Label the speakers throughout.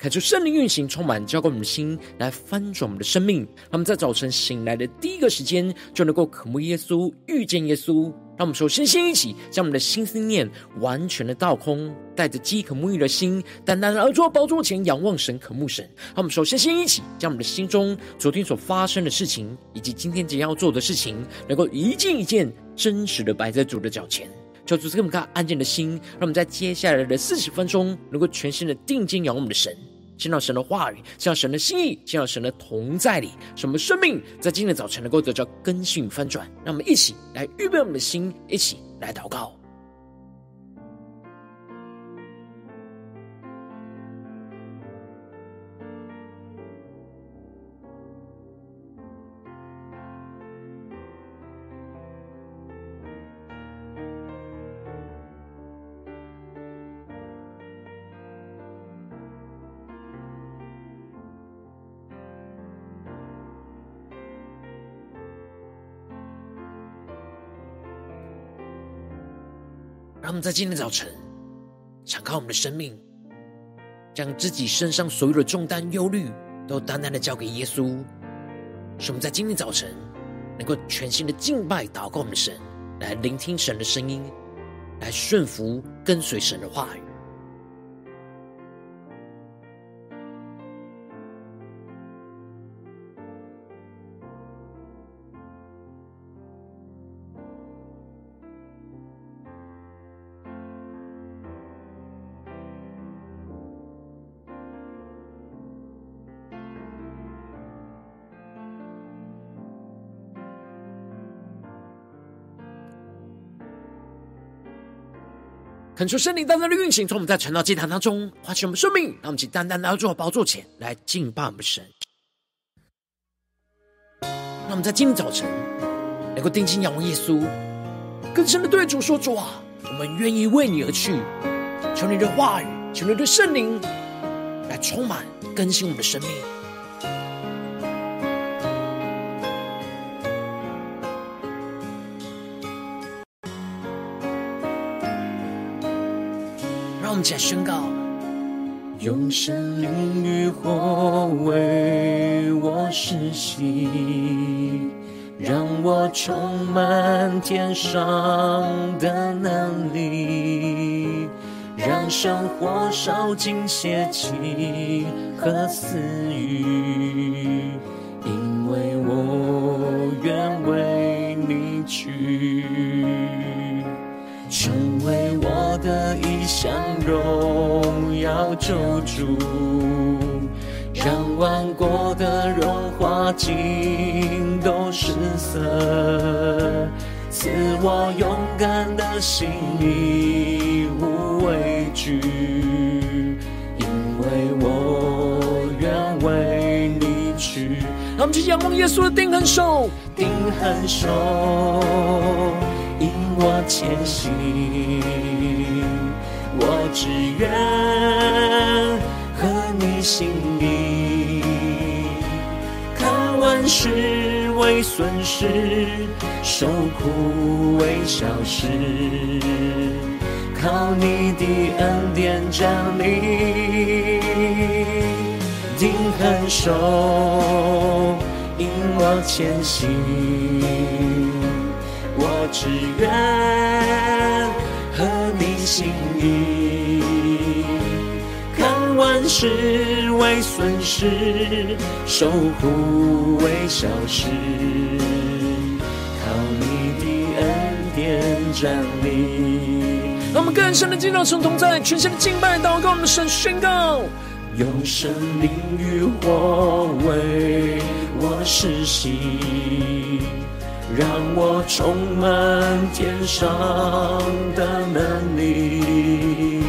Speaker 1: 恳求圣灵运行，充满浇灌我们的心，来翻转我们的生命。让我们在早晨醒来的第一个时间，就能够渴慕耶稣，遇见耶稣。让我们首先先一起将我们的心思念完全的倒空，带着饥渴沐浴的心，单单的而坐宝座前仰望神，渴慕神。让我们首先先一起将我们的心中昨天所发生的事情，以及今天即将要做的事情，能够一件一件真实的摆在主的脚前。求主赐我们个安静的心，让我们在接下来的四十分钟，能够全心的定睛仰望我们的神。见到神的话语，见到神的心意，见到神的同在里，什么生命在今天早晨能够得到更新翻转。让我们一起来预备我们的心，一起来祷告。让我们在今天早晨敞开我们的生命，将自己身上所有的重担、忧虑，都单单的交给耶稣。使我们在今天早晨能够全新的敬拜、祷告我们的神，来聆听神的声音，来顺服、跟随神的话语。恳求圣灵单单的运行，从我们在晨祷祭坛当中唤起我们生命，让我们起单单来到主的宝座前来敬拜我们神。让我们在今天早晨能够定睛仰望耶稣，更深的对主说：“主啊，我们愿意为你而去。求你的话语，求你的圣灵来充满更新我们的生命。”起来宣告，
Speaker 2: 用神灵与火为我施洗，让我充满天上的能力，让生活烧尽邪气和私欲，救主，让万国的荣华尽都失色，赐我勇敢的心，义无畏惧，因为我愿为你去。
Speaker 1: 让我们去仰望耶稣的定恒手，
Speaker 2: 定恒手。引我前行，我只愿合你心意，看万事为损失，受苦为小事，靠你的恩典站立，定恒手，引我前行。我只愿心意，看万事为损失，守护为小事，靠你的恩典站立。
Speaker 1: 让我们更深的进入到神同在，全新的敬拜祷告，我们的神宣告，
Speaker 2: 用神灵与火为我施洗。让我充满天上的能力，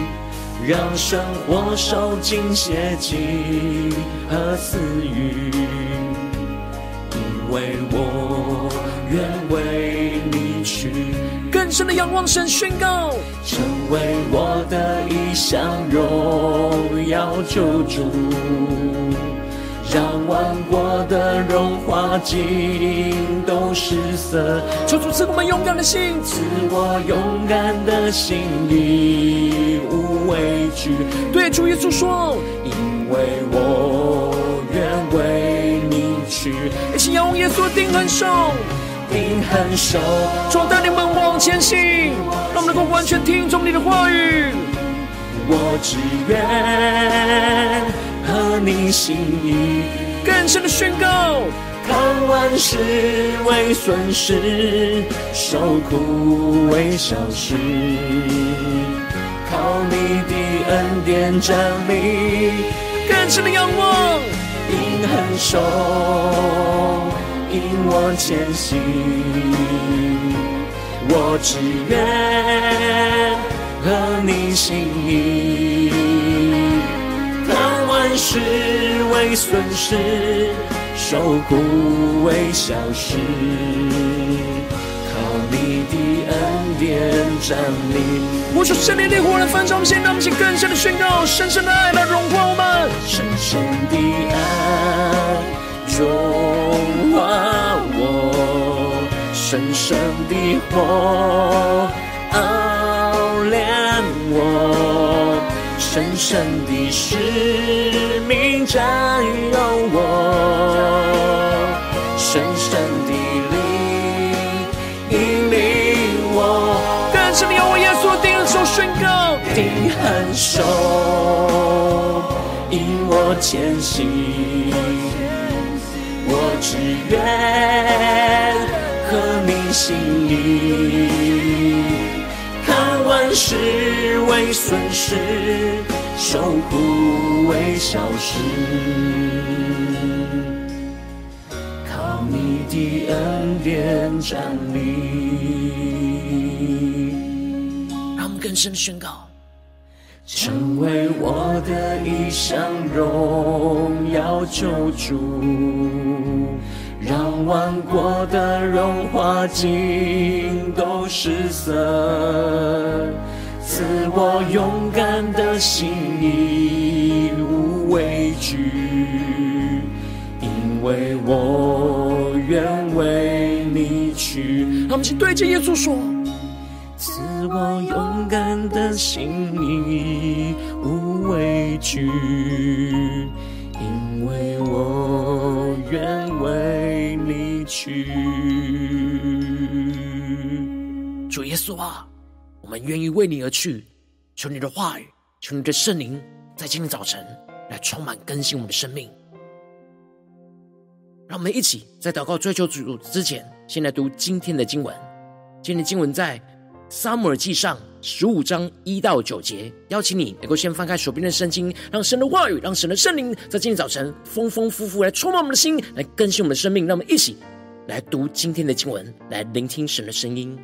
Speaker 2: 让生活受尽邪气和私欲，因为我愿为你去。
Speaker 1: 更深的仰望神宣告，
Speaker 2: 成为我的一项荣耀救主，让万国的荣华尽都失色。
Speaker 1: 求主赐我们勇敢的心，
Speaker 2: 赐我勇敢的心，义无畏惧。
Speaker 1: 对主耶稣说，
Speaker 2: 因为我愿为你去。
Speaker 1: 一起仰望耶稣定恒手。
Speaker 2: 定恒守，
Speaker 1: 主带领我们往前行，让我们能够完全听从你的话语。
Speaker 2: 我只愿合你心意，
Speaker 1: 更深的宣告，
Speaker 2: 看万事为损失，受苦为小事，靠你的恩典站立，
Speaker 1: 更深的仰望，
Speaker 2: 定恒守。引我前行，我只愿合你心意，万事为损失，受苦为小事，靠你的恩典站立。
Speaker 1: 我说圣灵烈火来焚烧我们心，让我们请更深的宣告，深深的爱来融化我们，
Speaker 2: 深深的爱。融化我，深深的火深深的使命占有我，深深的灵引领我。
Speaker 1: 更深的仰望耶稣，定恒手宣告，
Speaker 2: 定恒手引我前行。我只愿和你心意，万事为损失，受苦为小事，靠你的恩典站立。
Speaker 1: 让我们更深的宣告。
Speaker 2: 成为我的一项荣耀救主，让万国的荣华尽都失色，赐我勇敢的心，无畏惧，因为我愿为你去。
Speaker 1: 让我们请对着耶稣说。
Speaker 2: 赐我勇敢的心，无畏惧，因为我愿为你去。
Speaker 1: 主耶稣啊，我们愿意为你而去。求你的话语，求你的圣灵，在今天早晨来充满更新我们的生命。让我们一起在祷告追求主之前，先来读今天的经文。今天的经文在。撒母耳记上十五章一到九节，邀请你能够先翻开手边的圣经，让神的话语，让神的圣灵在今天早晨丰丰富富来充满我们的心，来更新我们的生命。让我们一起来读今天的经文，来聆听神的声音。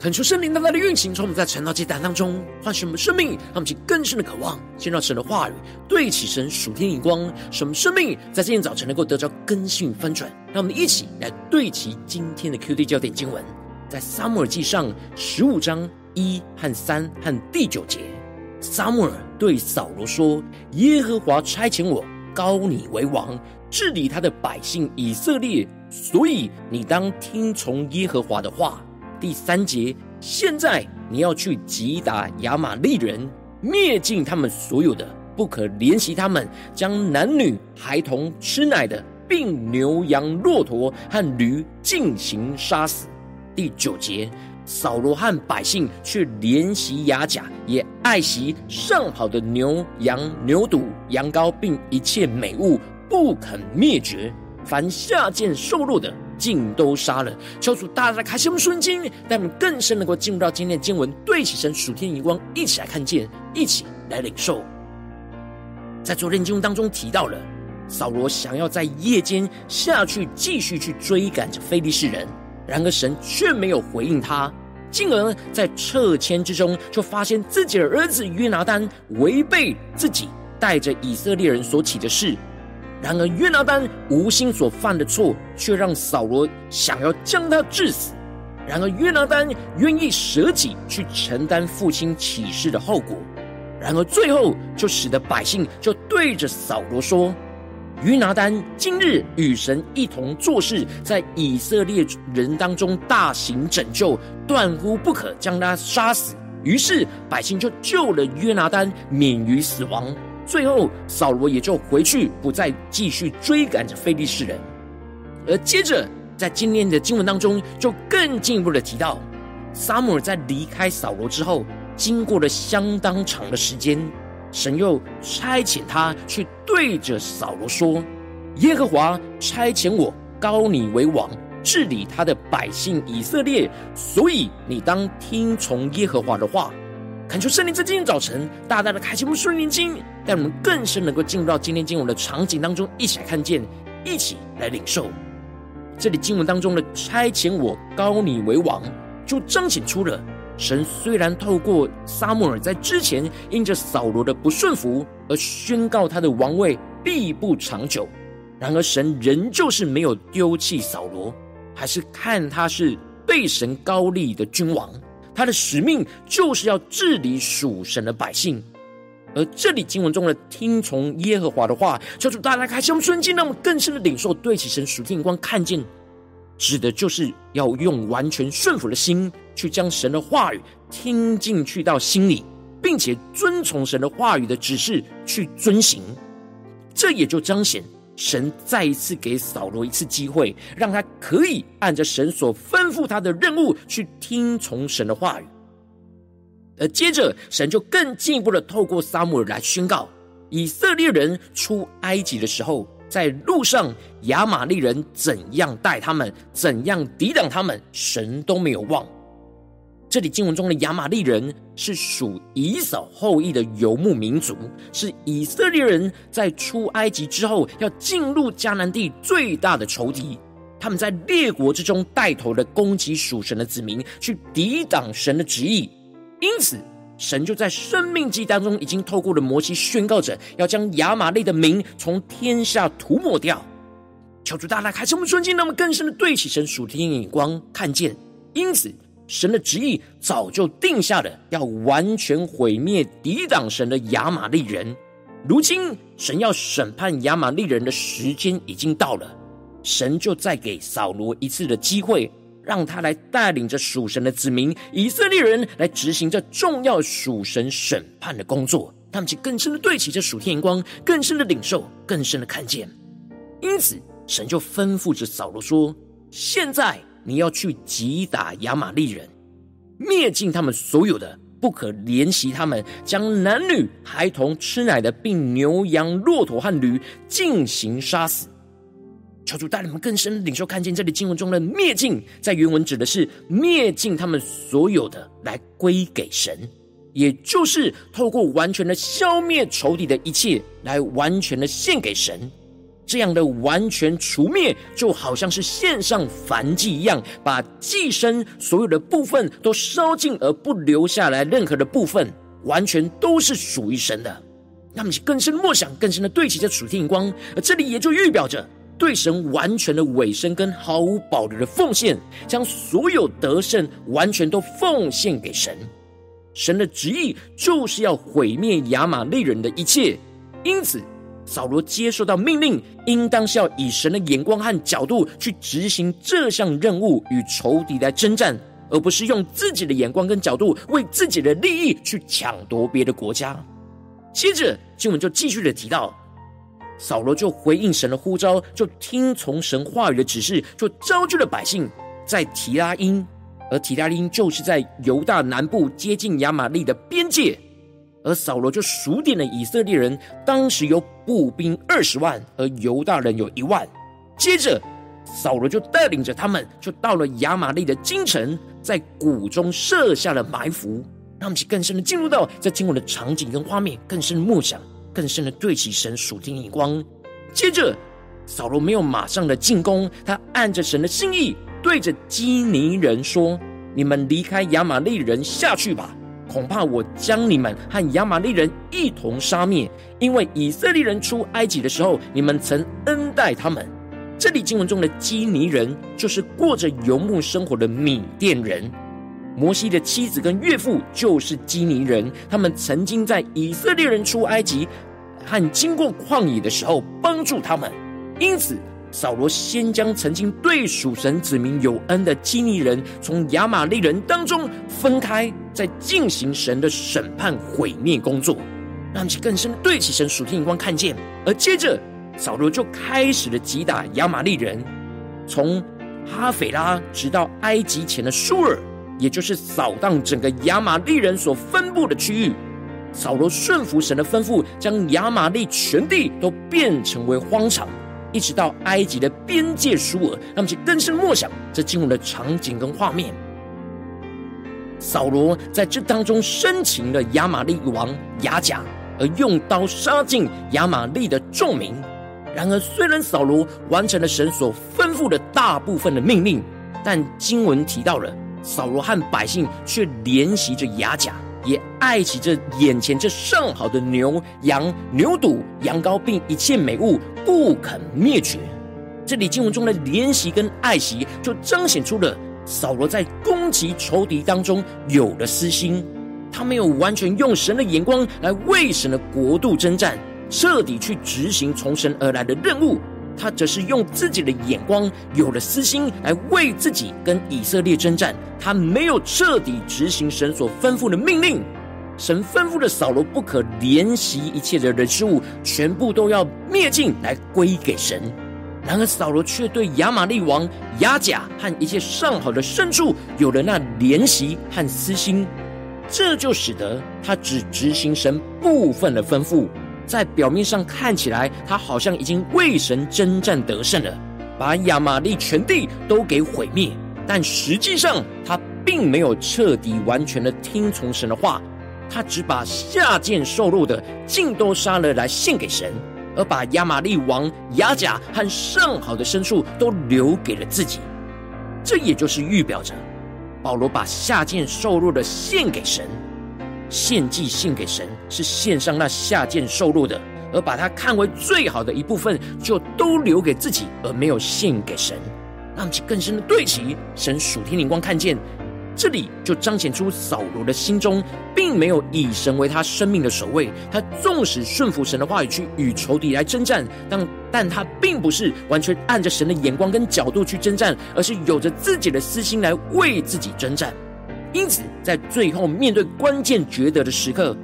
Speaker 1: 恳求圣灵大大的运行，从我们在晨祷祭坛当中唤醒我们生命，让我们去更深的渴望，见到神的话语，对齐神属天眼光，使我们生命在今天早晨能够得到更新翻转。让我们一起来对齐今天的 QD 焦点经文，在撒母耳记上十五章一和三和第九节，撒母耳对扫罗说：“耶和华差遣我高你为王，治理他的百姓以色列，所以你当听从耶和华的话。”第三节，现在你要去击打亚玛力人，灭尽他们所有的，不可怜惜他们，将男女孩童吃奶的，并牛羊骆驼和驴尽行杀死。第九节，扫罗和百姓却怜惜亚甲，也爱惜上好的牛羊牛犊羊羔，并一切美物，不肯灭绝，凡下贱瘦弱的。尽都杀了，求主大大开启我们瞬间，让我们更深能够进入到今天的经文，对起神属天的光，一起来看见，一起来领受。在昨天经文当中提到了，扫罗想要在夜间下去继续去追赶着非利士人，然而神却没有回应他，进而，在撤迁之中就发现自己的儿子约拿单违背自己带着以色列人所起的誓。然而约拿单无心所犯的错，却让扫罗想要将他治死。然而约拿单愿意舍己去承担父亲起誓的后果。然而最后就使得百姓就对着扫罗说：“约拿单今日与神一同做事，在以色列人当中大行拯救，断乎不可将他杀死。”于是百姓就救了约拿单，免于死亡。最后，扫罗也就回去，不再继续追赶着非利士人。而接着，在今天的经文当中，就更进一步的提到，撒母耳在离开扫罗之后，经过了相当长的时间，神又差遣他去对着扫罗说：“耶和华差遣我高你为王，治理他的百姓以色列，所以你当听从耶和华的话。”恳求圣灵在今天早晨大大的开启我们属灵经让我们更深能够进入到今天经文的场景当中，一起来看见，一起来领受。这里经文当中的差遣我高你为王，就彰显出了神虽然透过撒母耳在之前因着扫罗的不顺服而宣告他的王位必不长久，然而神仍旧是没有丢弃扫罗，还是看他是被神高立的君王。他的使命就是要治理属神的百姓，而这里经文中的听从耶和华的话，叫主大家开启我们瞬间，让我们更深的领受对起神属天光看见，指的就是要用完全顺服的心，去将神的话语听进去到心里，并且遵从神的话语的指示去遵行，这也就彰显。神再一次给扫罗一次机会，让他可以按着神所吩咐他的任务去听从神的话语。而接着，神就更进一步的透过撒母耳来宣告：以色列人出埃及的时候，在路上亚玛力人怎样待他们，怎样抵挡他们，神都没有忘。这里经文中的亚玛力人是属以扫后裔的游牧民族，是以色列人在出埃及之后要进入迦南地最大的仇敌。他们在列国之中带头的攻击属神的子民，去抵挡神的旨意。因此，神就在生命记当中已经透过了摩西宣告着，要将亚玛利的名从天下涂抹掉。求主大大开启我们瞬间，让我们更深的对起神属天的眼光，看见。因此。神的旨意早就定下了，要完全毁灭抵挡神的亚玛利人。如今神要审判亚玛利人的时间已经到了，神就再给扫罗一次的机会，让他来带领着属神的子民以色列人来执行这重要属神审判的工作。他们就更深的对齐这属天眼光，更深的领受，更深的看见。因此，神就吩咐着扫罗说：“现在。”你要去击打亚玛力人，灭尽他们所有的，不可怜惜他们，将男女孩童吃奶的，并牛羊骆驼和驴进行杀死。求主带领我们更深领受看见这里经文中的灭尽，在原文指的是灭尽他们所有的，来归给神，也就是透过完全的消灭仇敌的一切，来完全的献给神。这样的完全除灭，就好像是献上燔祭一样，把祭牲所有的部分都烧尽，而不留下来任何的部分，完全都是属于神的。那么，更深的默想，更深的对齐着属天光，而这里也就预表着对神完全的委身跟毫无保留的奉献，将所有得胜完全都奉献给神。神的旨意就是要毁灭亚玛力人的一切，因此。扫罗接受到命令，应当是要以神的眼光和角度去执行这项任务，与仇敌来征战，而不是用自己的眼光跟角度为自己的利益去抢夺别的国家。接着经文就继续的提到，扫罗就回应神的呼召，就听从神话语的指示，就招聚了百姓，在提拉因，而提拉因就是在犹大南部接近亚玛利的边界。而扫罗就数点了以色列人，当时有步兵二十万，而犹大人有一万。接着，扫罗就带领着他们，就到了亚玛利的京城，在谷中设下了埋伏。让我们去更深的进入到这经文的场景跟画面，更深的默想，更深的对齐神属天眼光。接着，扫罗没有马上的进攻，他按着神的心意，对着基尼人说：“你们离开亚玛力人下去吧。”恐怕我将你们和亚玛力人一同杀灭，因为以色列人出埃及的时候，你们曾恩待他们。这里经文中的基尼人，就是过着游牧生活的缅甸人。摩西的妻子跟岳父就是基尼人，他们曾经在以色列人出埃及和经过旷野的时候帮助他们，因此。扫罗先将曾经对属神子民有恩的基尼人从亚玛利人当中分开，再进行神的审判毁灭工作，让其更深的对齐神属天眼光看见。而接着，扫罗就开始了击打亚玛利人，从哈斐拉直到埃及前的舒尔，也就是扫荡整个亚玛利人所分布的区域。扫罗顺服神的吩咐，将亚玛利全地都变成为荒场。一直到埃及的边界舒尔，让我们去更深默想这经文的场景跟画面。扫罗在这当中生擒了亚玛利王亚甲，而用刀杀尽亚玛利的众民。然而，虽然扫罗完成了神所吩咐的大部分的命令，但经文提到了扫罗和百姓却怜惜着亚甲。也爱惜着眼前这上好的牛羊牛犊羊羔，并一切美物，不肯灭绝。这里经文中的怜惜跟爱惜，就彰显出了扫罗在攻击仇敌当中有了私心。他没有完全用神的眼光来为神的国度征战，彻底去执行从神而来的任务。他则是用自己的眼光，有了私心来为自己跟以色列征战。他没有彻底执行神所吩咐的命令。神吩咐的扫罗不可怜惜一切的人事物，全部都要灭尽来归给神。然而扫罗却对亚玛力王亚甲和一切上好的牲畜有了那怜惜和私心，这就使得他只执行神部分的吩咐。在表面上看起来，他好像已经为神征战得胜了，把亚玛力全地都给毁灭。但实际上，他并没有彻底完全的听从神的话，他只把下贱瘦弱的尽都杀了来献给神，而把亚玛力王亚甲和上好的牲畜都留给了自己。这也就是预表着保罗把下贱瘦弱的献给神。献祭献给神，是献上那下贱瘦弱的，而把它看为最好的一部分，就都留给自己，而没有献给神，让其更深的对齐神属天灵光看见。这里就彰显出扫罗的心中，并没有以神为他生命的首位。他纵使顺服神的话语去与仇敌来征战，但但他并不是完全按着神的眼光跟角度去征战，而是有着自己的私心来为自己征战。因此，在最后面对关键抉择的时刻，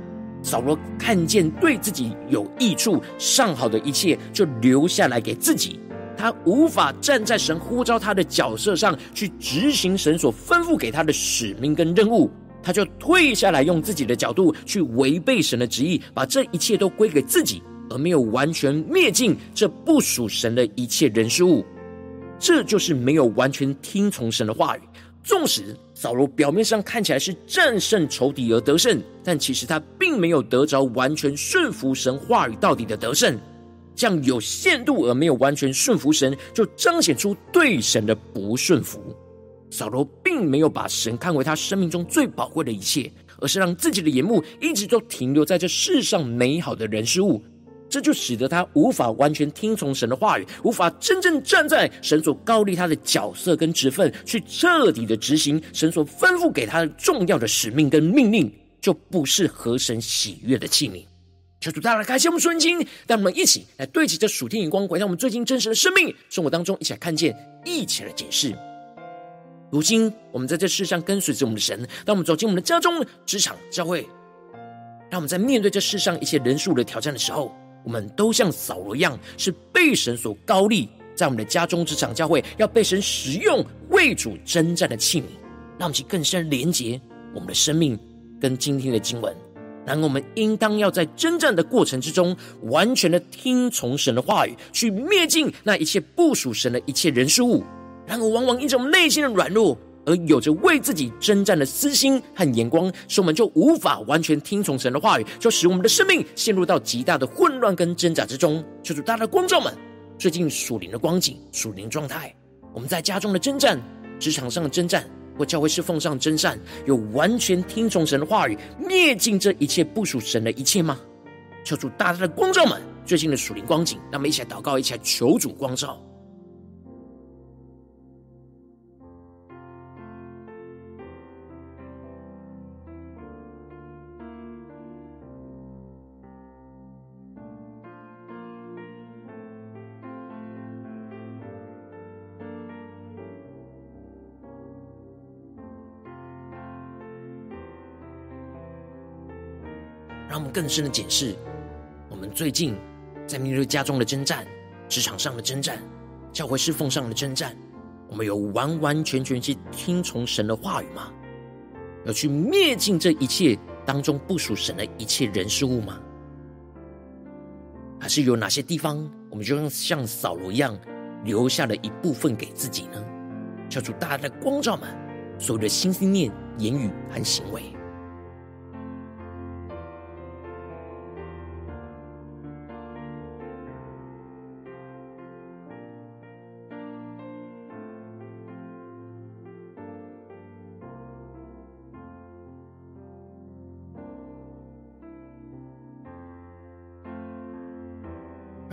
Speaker 1: 扫罗看见对自己有益处、上好的一切，就留下来给自己。他无法站在神呼召他的角色上去执行神所吩咐给他的使命跟任务，他就退下来，用自己的角度去违背神的旨意，把这一切都归给自己，而没有完全灭尽这不属神的一切人事物。这就是没有完全听从神的话语。纵使扫罗表面上看起来是战胜仇敌而得胜，但其实他并没有得着完全顺服神话语到底的得胜。这样有限度而没有完全顺服神，就彰显出对神的不顺服。扫罗并没有把神看为他生命中最宝贵的一切，而是让自己的眼目一直都停留在这世上美好的人事物，这就使得他无法完全听从神的话语，无法真正站在神所高立他的角色跟职分，去彻底的执行神所吩咐给他的重要的使命跟命令，就不是合神喜悦的器皿。求主大大开启我们顺经，让我们一起来对齐这属天眼光，回到我们最近真实的生命生活当中，一起来看见，一起来解释。如今，我们在这世上跟随着我们的神，当我们走进我们的家中、职场、教会，让我们在面对这世上一切人数的挑战的时候，我们都像扫罗一样，是被神所高立，在我们的家中、职场、教会，要被神使用为主征战的器皿，让我们去更深连接我们的生命跟今天的经文。然后，我们应当要在征战的过程之中，完全的听从神的话语，去灭尽那一切不属神的一切人事物。然而，往往因着我们内心的软弱，而有着为自己征战的私心和眼光，使我们就无法完全听从神的话语，就使我们的生命陷入到极大的混乱跟挣扎之中。求主大大的光照们，最近属灵的光景、属灵状态，我们在家中的征战、职场上的征战，或教会侍奉上的征战，有完全听从神的话语，灭尽这一切不属神的一切吗？求主大大的光照们，最近的属灵光景，让我们一起来祷告，一起来求主光照。更深的检视，我们最近在面对家中的征战、职场上的征战、教会侍奉上的征战，我们有完完全全去听从神的话语吗？要去灭尽这一切当中不属神的一切人事物吗？还是有哪些地方，我们就像像扫罗一样，留下了一部分给自己呢？求主大大的光照们所有的心思念、言语和行为。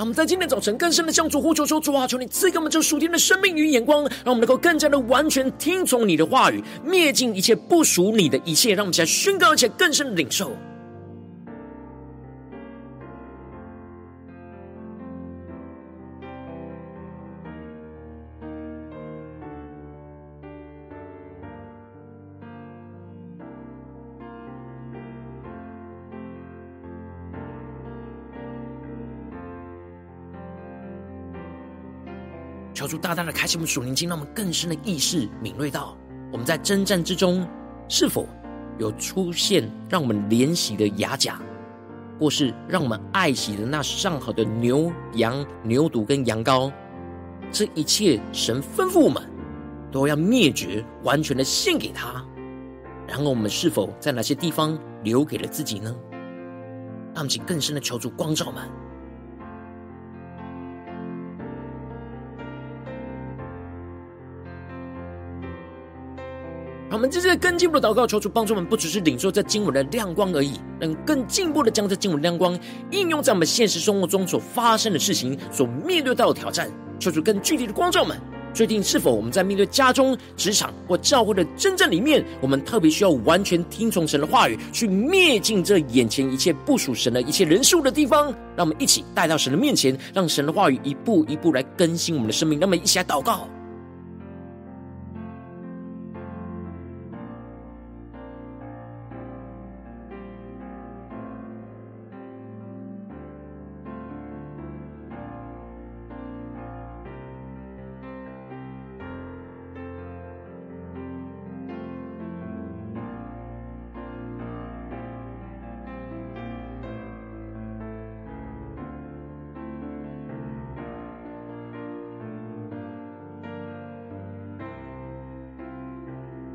Speaker 1: 我们在今天早晨更深的向主呼求说：主啊，求你赐给我们这属天的生命与眼光，让我们能够更加的完全听从你的话语，灭尽一切不属你的一切。让我们起来宣告，而且更深的领受。大大的开启我们属灵经，让我们更深的意识敏锐到，我们在征战之中是否有出现让我们怜惜的牙甲，或是让我们爱惜的那上好的牛羊牛犊跟羊羔，这一切神吩咐我们都要灭绝，完全的献给他。然后我们是否在哪些地方留给了自己呢？让我们请更深的求助光照们。让我们这次更进一步的祷告，求主帮助我们，不只是领受这经文的亮光而已，能更进一步的将这经文亮光应用在我们现实生活中所发生的事情、所面对到的挑战。求主更具体的光照我们，决定是否我们在面对家中、职场或教会的真正里面，我们特别需要完全听从神的话语，去灭尽这眼前一切不属神的一切人数的地方。让我们一起带到神的面前，让神的话语一步一步来更新我们的生命。让我们一起来祷告。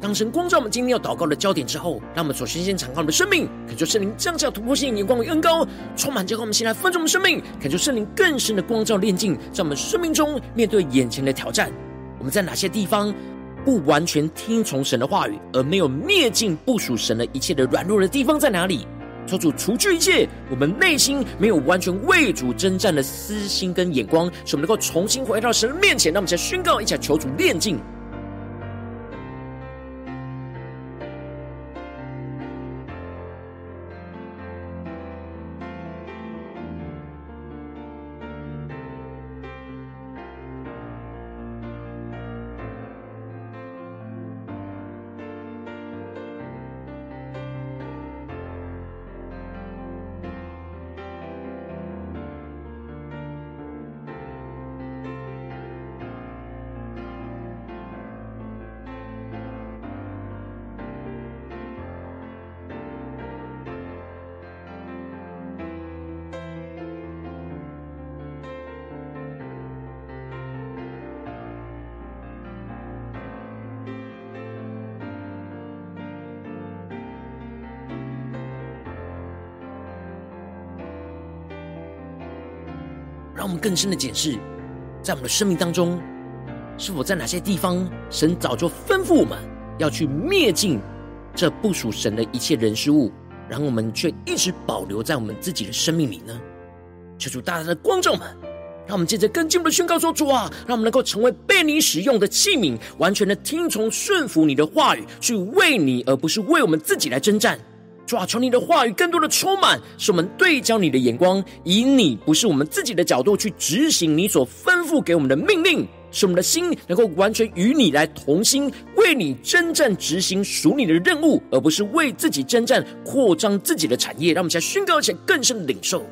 Speaker 1: 当神光照我们今天要祷告的焦点之后，让我们首先先敞开我们的生命，恳求圣灵降下突破性眼光与恩膏，充满之后，我们先来分盛我们生命，恳求圣灵更深的光照炼净，在我们生命中面对眼前的挑战，我们在哪些地方不完全听从神的话语，而没有灭尽不属神的一切的软弱的地方在哪里？求主除去一切我们内心没有完全为主征战的私心跟眼光，使我们能够重新回到神的面前。让我们再宣告一下，求主炼净。让我们更深的检视，在我们的生命当中，是否在哪些地方，神早就吩咐我们要去灭尽这不属神的一切人事物，然后我们却一直保留在我们自己的生命里呢？求主大大的光照们，让我们接着更进一步的宣告说：主啊，让我们能够成为被你使用的器皿，完全的听从顺服你的话语，去为你，而不是为我们自己来征战。主啊，求你的话语更多的充满，使我们对焦你的眼光，以你不是我们自己的角度去执行你所吩咐给我们的命令，使我们的心能够完全与你来同心，为你征战，执行属你的任务，而不是为自己征战，扩张自己的产业。让我们先宣告，且更深的领受。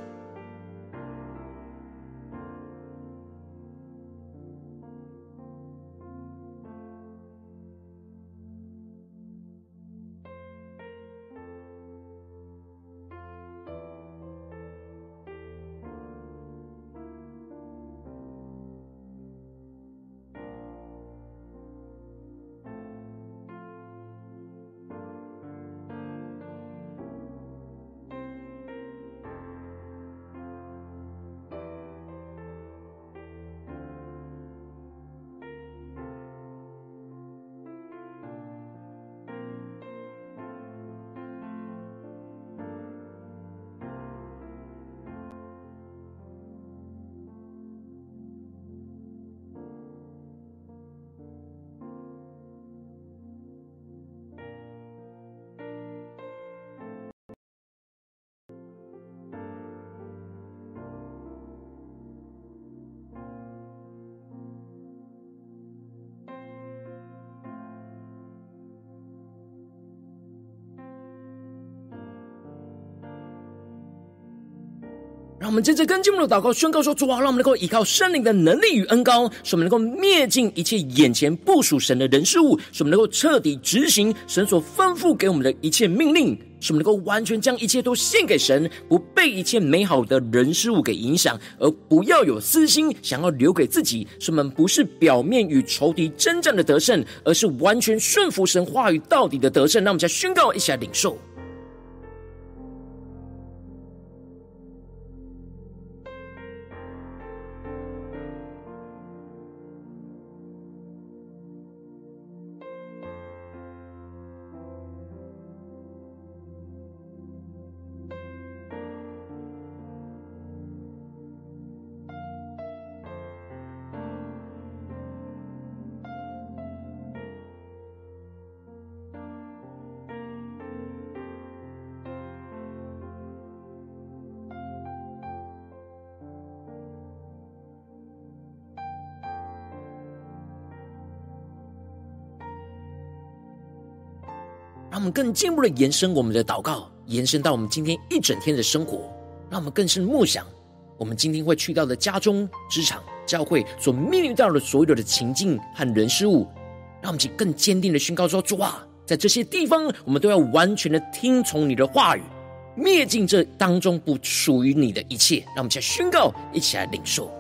Speaker 1: 我们接着跟进我们的祷告，宣告说：主啊，让我们能够依靠圣灵的能力与恩膏，使我们能够灭尽一切眼前不属神的人事物，使我们能够彻底执行神所吩咐给我们的一切命令，使我们能够完全将一切都献给神，不被一切美好的人事物给影响，而不要有私心想要留给自己。使我们不是表面与仇敌征战的得胜，而是完全顺服神话语到底的得胜。让我们再宣告一下领受。更进一步的延伸我们的祷告，延伸到我们今天一整天的生活。让我们更深默想，我们今天会去到的家中、职场、教会所面临到的所有的情境和人事物。让我们去更坚定的宣告说：主啊，在这些地方，我们都要完全的听从你的话语，灭尽这当中不属于你的一切。让我们再宣告，一起来领受。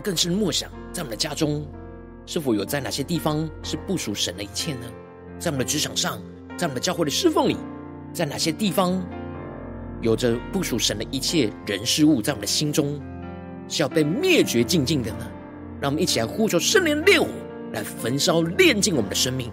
Speaker 1: 更深默想，在我们的家中，是否有在哪些地方是不属神的一切呢？在我们的职场上，在我们的教会的侍奉里，在哪些地方有着不属神的一切人事物，在我们的心中是要被灭绝净尽的呢？让我们一起来呼求圣灵烈火，来焚烧炼尽我们的生命。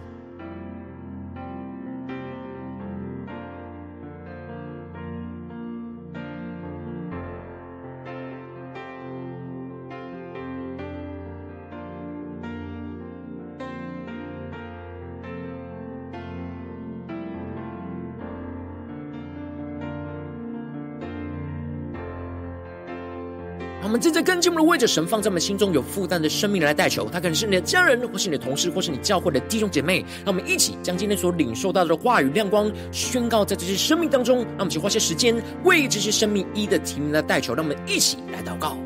Speaker 1: 正在跟进我们的为着神放在我们心中有负担的生命来代求，他可能是你的家人，或是你的同事，或是你教会的弟兄姐妹。让我们一起将今天所领受到的话语亮光宣告在这些生命当中。让我们去花些时间为这些生命一的提名来代求。让我们一起来祷告。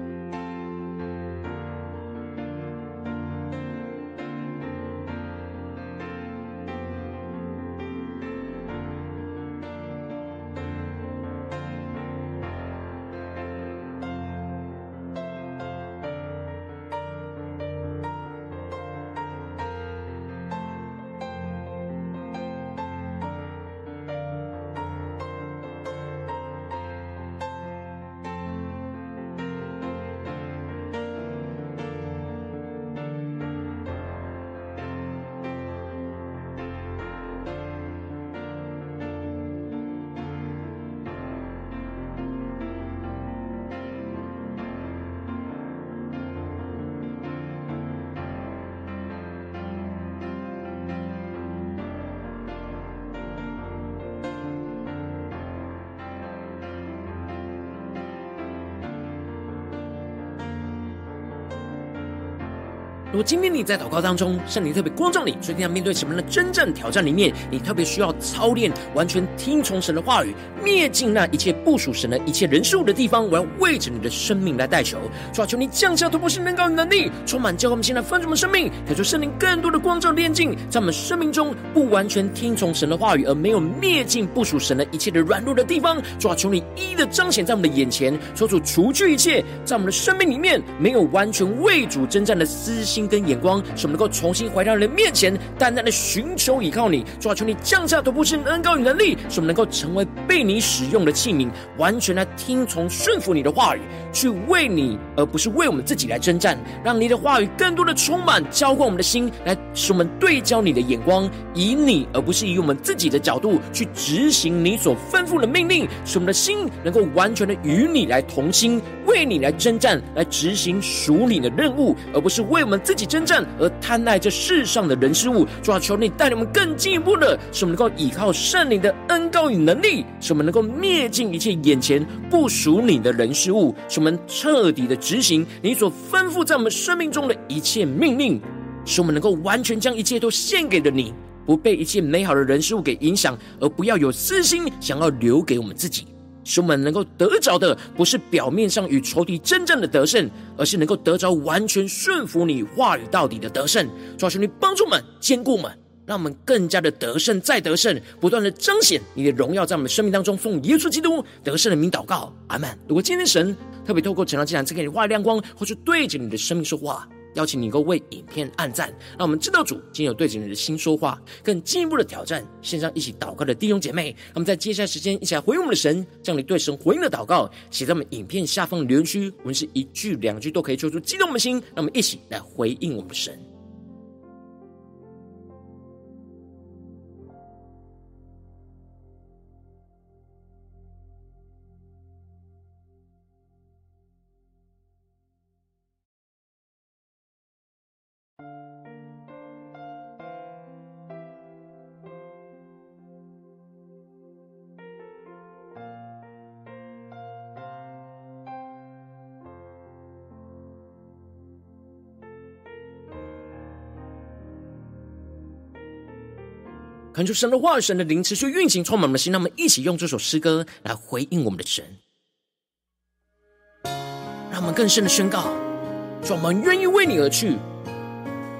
Speaker 1: 今天你在祷告当中，圣灵特别光照你，所以你要面对什么样的真正挑战里面，你特别需要操练，完全听从神的话语，灭尽那一切不属神的一切人事物的地方，我要为着你的生命来代求，主啊，求你降下突破性能高的能力，充满教会我们现在丰盛的生命，求圣灵更多的光照炼净，在我们生命中不完全听从神的话语，而没有灭尽不属神的一切的软弱的地方，主啊，求你一一的彰显在我们的眼前，求主除去一切在我们的生命里面没有完全为主征战的私心。跟眼光，使我们能够重新回到你的面前，单单的寻求依靠你。主啊，求你降下突破性恩膏与能力，使我们能够成为被你使用的器皿，完全来听从顺服你的话语，去为你，而不是为我们自己来征战。让你的话语更多的充满，浇灌我们的心，来使我们对焦你的眼光，以你而不是以我们自己的角度去执行你所吩咐的命令，使我们的心能够完全的与你来同心，为你来征战，来执行属你的任务，而不是为我们。自己征战而贪爱这世上的人事物，主啊，求你带领我们更进一步的，使我们能够依靠圣灵的恩膏与能力，使我们能够灭尽一切眼前不属你的人事物，使我们彻底的执行你所吩咐在我们生命中的一切命令，使我们能够完全将一切都献给了你，不被一切美好的人事物给影响，而不要有私心想要留给我们自己。使我们能够得着的，不是表面上与仇敌真正的得胜，而是能够得着完全顺服你话语到底的得胜。主啊，求你帮助我们，坚固我们，让我们更加的得胜，再得胜，不断的彰显你的荣耀，在我们生命当中，奉耶稣基督得胜的名祷告，阿门。如果今天神特别透过晨祷祭坛赐给你话语亮光，或是对着你的生命说话。邀请你能够为影片按赞，让我们知道主今天有对着你的心说话，更进一步的挑战。线上一起祷告的弟兄姐妹，那么在接下来时间一起来回应我们的神，将你对神回应的祷告写在我们影片下方的留言区，我们是一句两句都可以说出激动我们的心。让我们一起来回应我们的神。恳求神的话语、神的灵持续运行，充满我们的心。让我们一起用这首诗歌来回应我们的神，让我们更深的宣告：说我们愿意为你而去，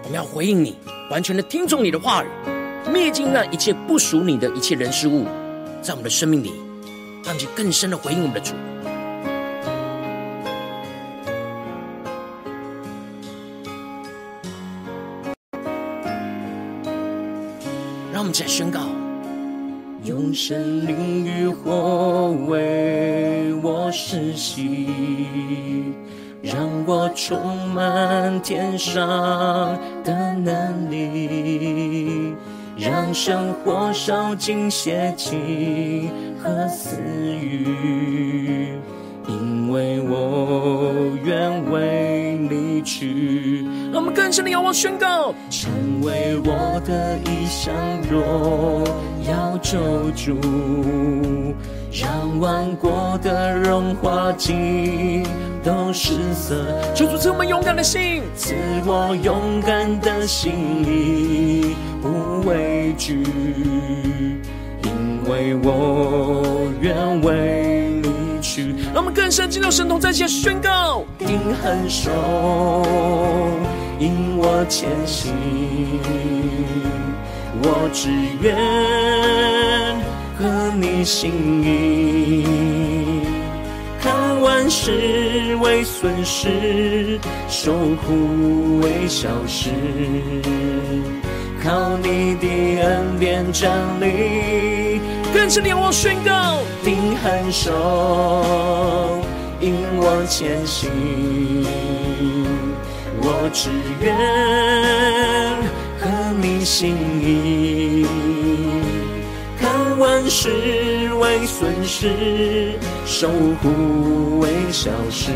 Speaker 1: 我们要回应你，完全的听从你的话语，灭尽那一切不属你的一切人事物，在我们的生命里，让我们更深的回应我们的主。们再宣告。
Speaker 2: 用神灵与火为我施洗，让我充满天上的能力，让生活烧尽邪情和私欲，因为我愿为你去。
Speaker 1: 我们更深的仰望宣告，
Speaker 2: 成为我的一项荣耀救主，让万国的荣华尽都失色。
Speaker 1: 求主赐我们勇敢的心，
Speaker 2: 赐我勇敢的心里无畏惧，因为我愿为去。
Speaker 1: 让我们更深进入神同在一起宣告，
Speaker 2: 定恒守。引我前行，我只愿合你心意，看万事为损失，受苦为小事，靠你的恩典站立，
Speaker 1: 更是仰望宣告，
Speaker 2: 定恒守，引我前行。我只愿合你心意，看万事为损失，受苦为小事，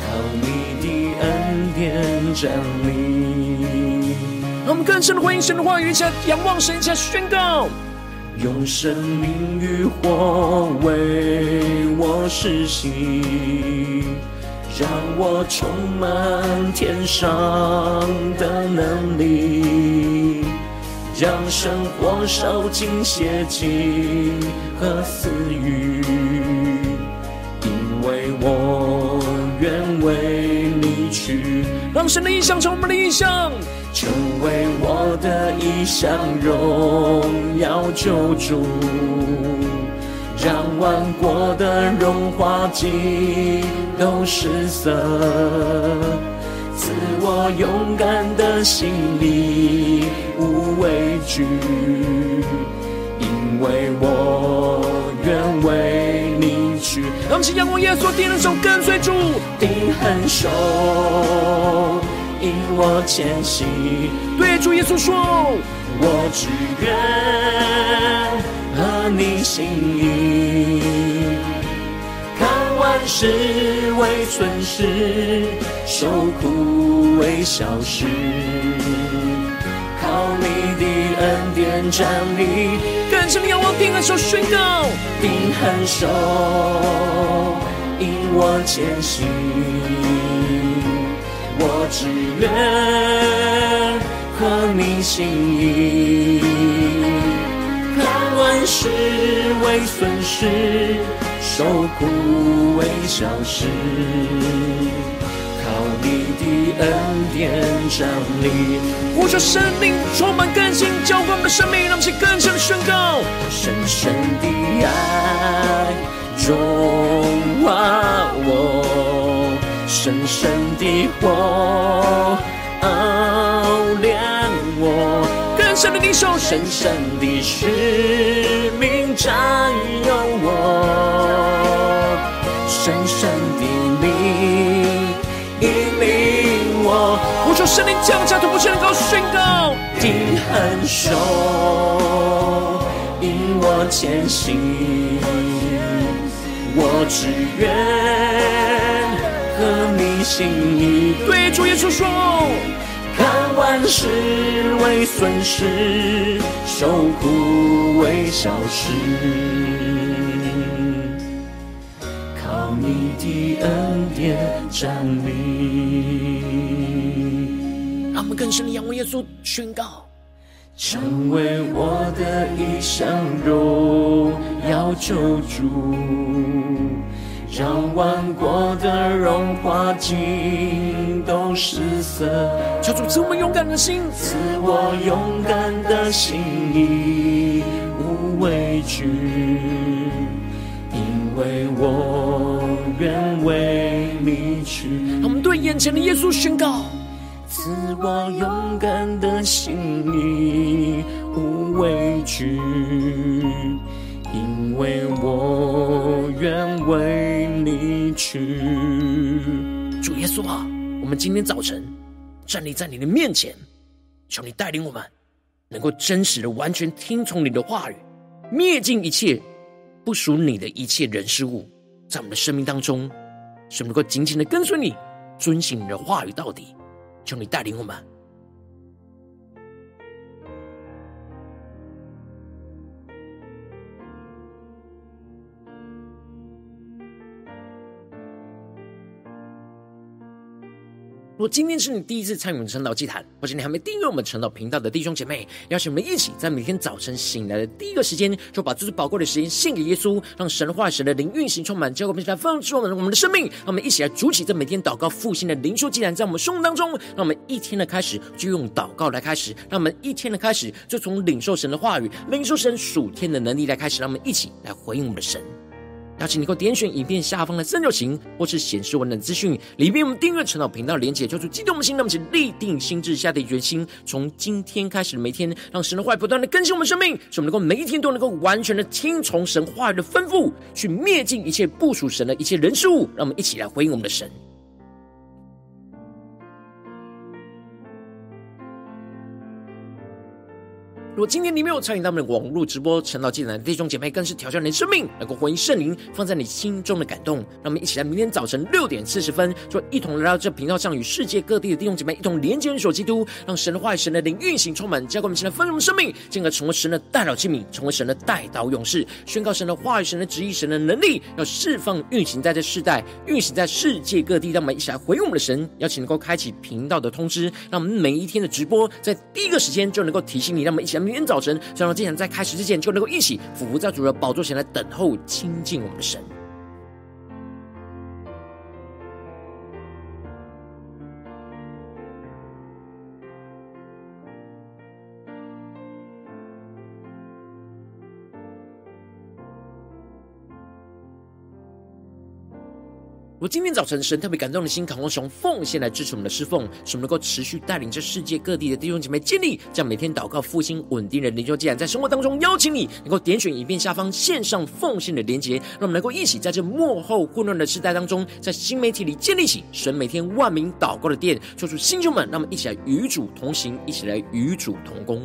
Speaker 2: 靠你的恩典站立。
Speaker 1: 让我们更深的回应神的话语，一起仰望神，一起宣告，
Speaker 2: 用生命与火为我施洗。让我充满天上的能力，让生活烧尽邪情和私欲，因为我愿为你去。
Speaker 1: 让神的异象成为我们的异象，
Speaker 2: 成为我的异象，荣耀救主。让万国的荣华尽都失色，赐我勇敢的心里无畏惧，因为我愿为你去。
Speaker 1: 让我们仰望耶稣，定恒守跟随主，
Speaker 2: 定恒守，引我前行。
Speaker 1: 对主耶稣说，
Speaker 2: 我只愿。合你心意，看万事为损失，受苦为小事，靠你的恩典站立。
Speaker 1: 更深的仰望，定恒手宣告，
Speaker 2: 定恒守，引我前行。我只愿合你心意。万事为损失，受苦为小事，靠你的恩典站立。
Speaker 1: 呼求生命充满更新，浇灌我们的生命，让我们更深的宣告：
Speaker 2: 深深的爱融化我，深深的火熬亮我。
Speaker 1: 神的领受，
Speaker 2: 深深的使命占有我，深深的灵引领我。
Speaker 1: 我求圣灵降下突破性的高宣告，
Speaker 2: 定恒守，引我前行。我只愿合你心意。
Speaker 1: 对主耶稣说。
Speaker 2: 看万事为损失，受苦为小事，靠你的恩典站立。
Speaker 1: 让我们更深的仰望耶稣，宣告：
Speaker 2: 成为我的一生荣耀救主。让万国的荣华尽都失色。
Speaker 1: 求主赐我们勇敢的心，
Speaker 2: 赐我勇敢的心里无畏惧，因为我愿为你去。
Speaker 1: 我们对眼前的耶稣宣告：
Speaker 2: 赐我勇敢的心，你无畏惧，因为我愿为去。
Speaker 1: 主耶稣啊，我们今天早晨站立在你的面前，求你带领我们，能够真实的完全听从你的话语，灭尽一切不属你的一切人事物，在我们的生命当中，使我们能够紧紧的跟随你，遵行你的话语到底。求你带领我们。如果今天是你第一次参与我们晨祷祭坛，或者你还没订阅我们晨祷频道的弟兄姐妹，邀请我们一起在每天早晨醒来的第一个时间，就把最宝贵的时间献给耶稣，让神话、神的灵运行充满，交给我们来丰盛我们我们的生命。让我们一起来筑起这每天祷告复兴的灵修祭坛，在我们生活当中，让我们一天的开始就用祷告来开始，让我们一天的开始就从领受神的话语、领受神属天的能力来开始，让我们一起来回应我们的神。邀请你能够点选影片下方的三角形，或是显示文本资讯里面，我们订阅陈老频道连结，叫出激动的心，那么请立定心智，下定决心，从今天开始的每天，让神的话语不断的更新我们生命，使我们能够每一天都能够完全的听从神话语的吩咐，去灭尽一切不属神的一切人事物。让我们一起来回应我们的神。如果今天你没有参与到我们的网络直播晨祷祭坛的弟兄姐妹，更是挑战你的生命，能够回应圣灵放在你心中的感动。让我们一起来，明天早晨六点四十分，就一同来到这频道上，与世界各地的弟兄姐妹一同连接、联手基督，让神的话语、神的灵运行充满，教灌我们现在丰盛的生命，进而成为神的代祷器皿，成为神的代祷勇士，宣告神的话语、神的旨意、神的能力，要释放运行在这世代，运行在世界各地。让我们一起来回应我们的神，邀请能够开启频道的通知，让我们每一天的直播在第一个时间就能够提醒你。让我们一起来。明天早晨，就让祭坛在开始之前，就能够一起俯伏在主的宝座前来等候亲近我们的神。我今天早晨，神特别感动的心，渴望从奉献来支持我们的侍奉，使我们能够持续带领着世界各地的弟兄姐妹建立这样每天祷告复兴稳定的灵。修祭坛，在生活当中邀请你能够点选影片下方线上奉献的连结，让我们能够一起在这幕后混乱的时代当中，在新媒体里建立起神每天万名祷告的殿，说出弟兄们，让我们一起来与主同行，一起来与主同工。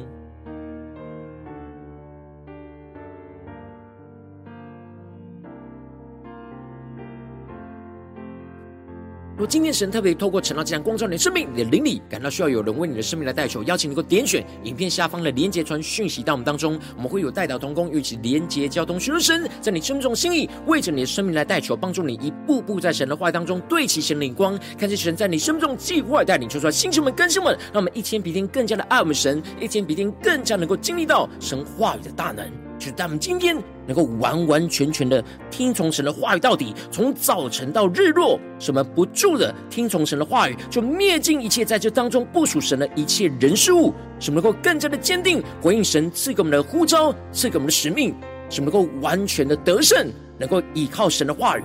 Speaker 1: 今天神特别透过晨祷祭坛光照你的生命，你的灵里感到需要有人为你的生命来代求，邀请你能够点选影片下方的连结传讯息到我们当中，我们会有代祷同工，与其连结交通，寻求神在你生命中心意，为着你的生命来代求，帮助你一步步在神的话当中对齐神的光，看见神在你生命中计划带领，求出来，星球们、更新们，让我们一天比一天更加的爱我们神，一天比一天更加能够经历到神话语的大能。就是在我们今天能够完完全全的听从神的话语到底，从早晨到日落，什么不住的听从神的话语，就灭尽一切在这当中不属神的一切人事物，什么能够更加的坚定回应神赐给我们的呼召，赐给我们的使命，什么能够完全的得胜，能够依靠神的话语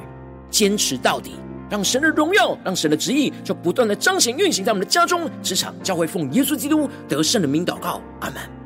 Speaker 1: 坚持到底，让神的荣耀，让神的旨意就不断的彰显运行在我们的家中、职场、教会，奉耶稣基督得胜的名祷告，阿门。